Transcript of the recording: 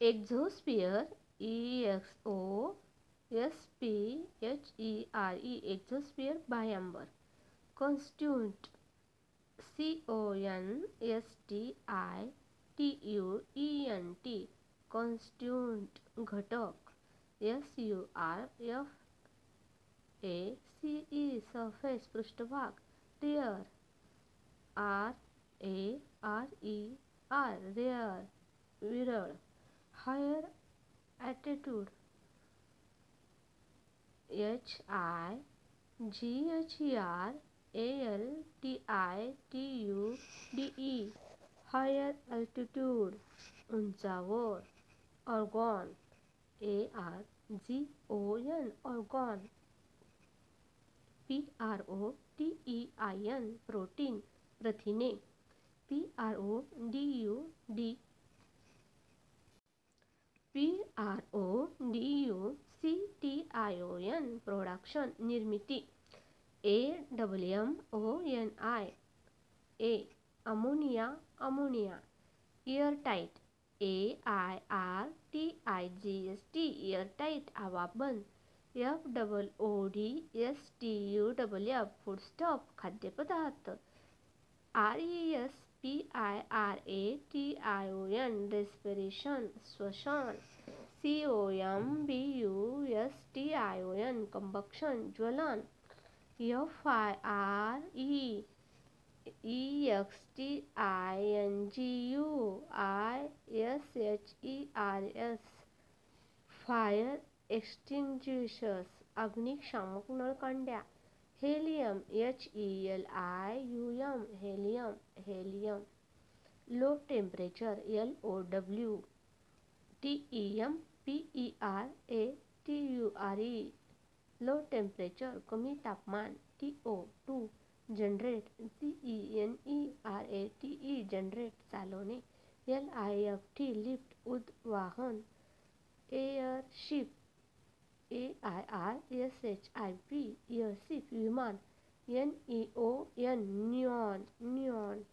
Exosphere E X O S P H E R E exosphere बाह्यांबर constituent C O N S T I T U E N T constituent घटक S U R F A C E surface पृष्ठभाग rare R A R E rare rare विरळ higher altitude H I G H E R A L T I T U D E higher altitude उंचावर argon A R G O N argon P R O T E I N protein प्रथिने P R O D U D R O D U C T I O N production निर्मिती A W M O N I A ammonia ammonia airtight A I R T I G H T airtight आवाबंद F double O D S T U double F foodstuff खाद्यपदार्थ R E S P I R A T I O N respiration श्वसन. C O M B U S T I O N combustion ज्वलन F I R E E X T I N G U I S H E R S fire extinguishers अग्निशामक नळकांड्या helium H E L I U M helium helium low temperature L O W T E M P E R A T U R E low temperature कमी तापमान T O to generate T E N E R A T E generate चालवणे L I F T lift उद्वाहन airship A I R S H I P airship विमान N E O N neon neon